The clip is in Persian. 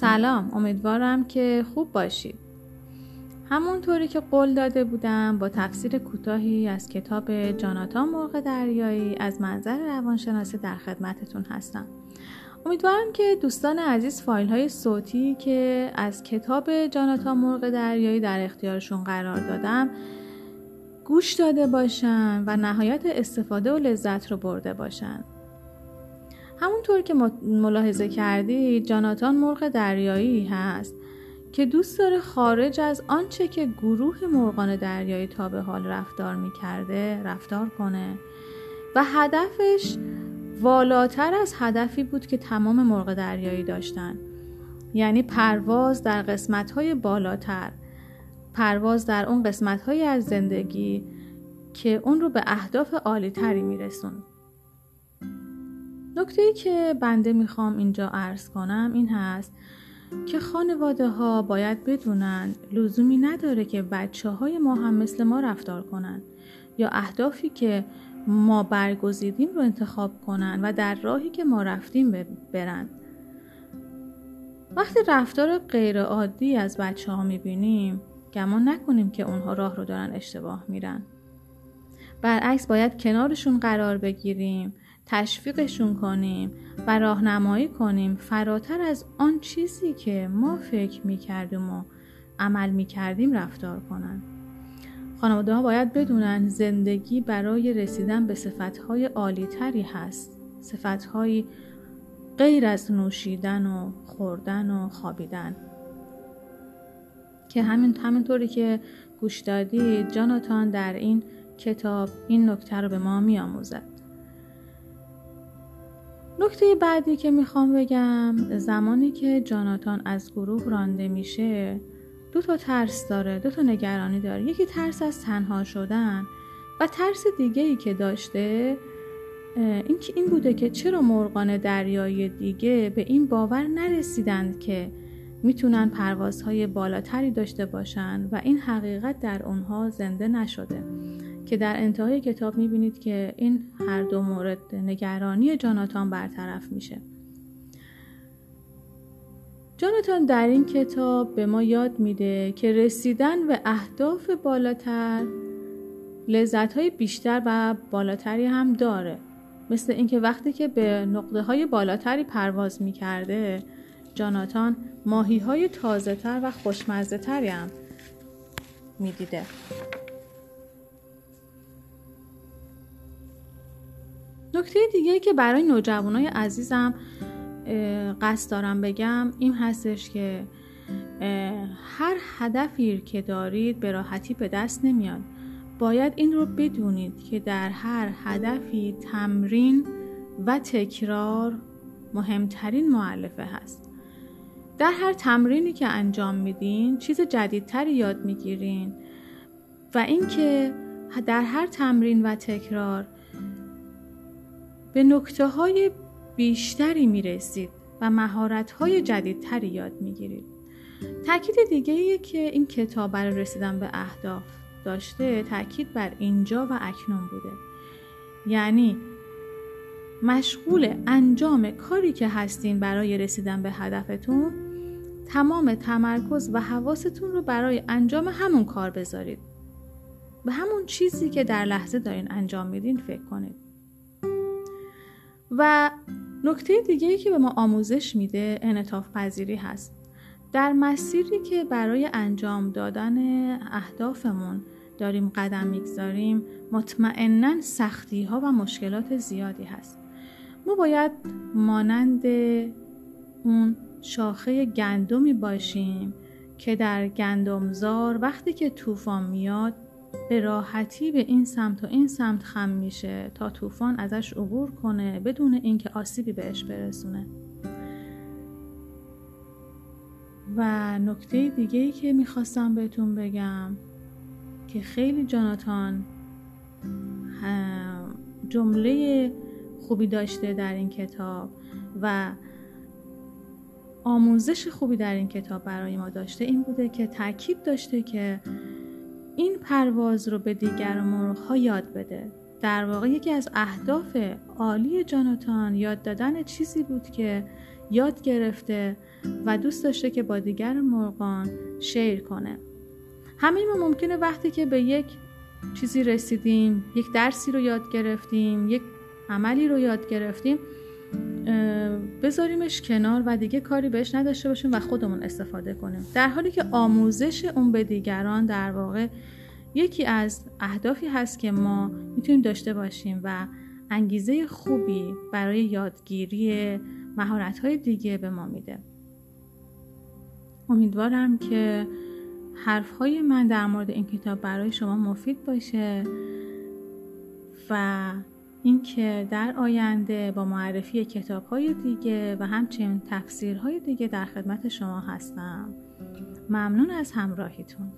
سلام امیدوارم که خوب باشید همونطوری که قول داده بودم با تفسیر کوتاهی از کتاب جاناتان مرغ دریایی از منظر روانشناسی در خدمتتون هستم. امیدوارم که دوستان عزیز فایل های صوتی که از کتاب جاناتان مرغ دریایی در اختیارشون قرار دادم گوش داده باشن و نهایت استفاده و لذت رو برده باشن. همونطور که ملاحظه کردید جاناتان مرغ دریایی هست که دوست داره خارج از آنچه که گروه مرغان دریایی تا به حال رفتار می‌کرده رفتار کنه. و هدفش والاتر از هدفی بود که تمام مرغ دریایی داشتن. یعنی پرواز در قسمتهای بالاتر. پرواز در اون قسمتهایی از زندگی که اون رو به اهداف عالی تری میرسون نکته ای که بنده می‌خوام اینجا عرض کنم این هست که خانواده ها باید بدونن لزومی نداره که بچه های ما هم مثل ما رفتار کنن یا اهدافی که ما برگزیدیم رو انتخاب کنن و در راهی که ما رفتیم برن. وقتی رفتار غیرعادی از بچه ها می‌بینیم گمان نکنیم که اونها راه رو دارن اشتباه میرن. برعکس باید کنارشون قرار بگیریم تشویقشون کنیم و راهنمایی کنیم فراتر از آن چیزی که ما فکر می‌کردیم و عمل می‌کردیم رفتار کنن. خانواده ها باید بدونن زندگی برای رسیدن به صفتهای عالی تری هست. صفتهایی غیر از نوشیدن و خوردن و خوابیدن. که همین همینطوری که گوش دادید جاناتان در این کتاب این نکته رو به ما می آموزد. نکته بعدی که می‌خوام بگم زمانی که جاناتان از گروه رانده میشه دو تا ترس داره دو تا نگرانی داره. یکی ترس از تنها شدن و ترس دیگه ای که داشته این که این بوده که چرا مرغان دریایی دیگه به این باور نرسیدند که می‌تونن پروازهای بالاتری داشته باشن و این حقیقت در اونها زنده نشده. که در انتهای کتاب می‌بینید که این هر دو مورد نگرانی جاناتان برطرف میشه. جاناتان در این کتاب به ما یاد میده که رسیدن به اهداف بالاتر لذت های بیشتر و بالاتری هم داره. مثل اینکه وقتی که به نقطه های بالاتری پرواز می‌کرده جاناتان ماهی های تازه تر و خوشمزه تری هم می‌دیده. نکته دیگه که برای نوجوانای عزیزم قصد دارم بگم این هستش که هر هدفی که دارید به راحتی به دست نمیاد. باید این رو بدونید که در هر هدفی تمرین و تکرار مهمترین معلفه هست. در هر تمرینی که انجام میدین چیز جدیدتری یاد می‌گیرین و اینکه در هر تمرین و تکرار به نکته های بیشتری می رسید و مهارت های جدیدتری یاد می گیرید. تاکید دیگه ایه که این کتاب برای رسیدن به اهداف داشته تاکید بر اینجا و اکنون بوده. یعنی مشغول انجام کاری که هستین برای رسیدن به هدفتون تمام تمرکز و حواستون رو برای انجام همون کار بذارید. به همون چیزی که در لحظه دارین انجام میدین فکر کنید. و نکته دیگه ای که به ما آموزش میده انعطاف پذیری هست. در مسیری که برای انجام دادن اهدافمون داریم قدم می‌گذاریم مطمئنا سختی ها و مشکلات زیادی هست. ما باید مانند اون شاخه گندمی باشیم که در گندمزار وقتی که طوفان میاد به راحتی به این سمت و این سمت خم میشه تا طوفان ازش عبور کنه بدون اینکه آسیبی بهش برسونه. و نکته دیگه ای که می‌خواستم بهتون بگم که خیلی جاناتان جمله خوبی داشته در این کتاب و آموزش خوبی در این کتاب برای ما داشته این بوده که تاکید داشته که این پرواز رو به دیگر مرغ ها یاد بده. در واقع یکی از اهداف عالی جاناتان یاد دادن چیزی بود که یاد گرفته و دوست داشته که با دیگر مرغان شیر کنه. همه ما ممکنه وقتی که به یک چیزی رسیدیم یک درسی رو یاد گرفتیم یک عملی رو یاد گرفتیم بذاریمش کنار و دیگه کاری بهش نداشته باشیم و خودمون استفاده کنیم. در حالی که آموزش اون به دیگران در واقع یکی از اهدافی هست که ما می‌تونیم داشته باشیم و انگیزه خوبی برای یادگیری مهارت دیگه به ما میده. امیدوارم که حرف های من در مورد این کتاب برای شما مفید باشه و اینکه در آینده با معرفی کتاب های دیگه و همچنین تفسیرهای دیگه در خدمت شما هستم. ممنون از همراهیتون.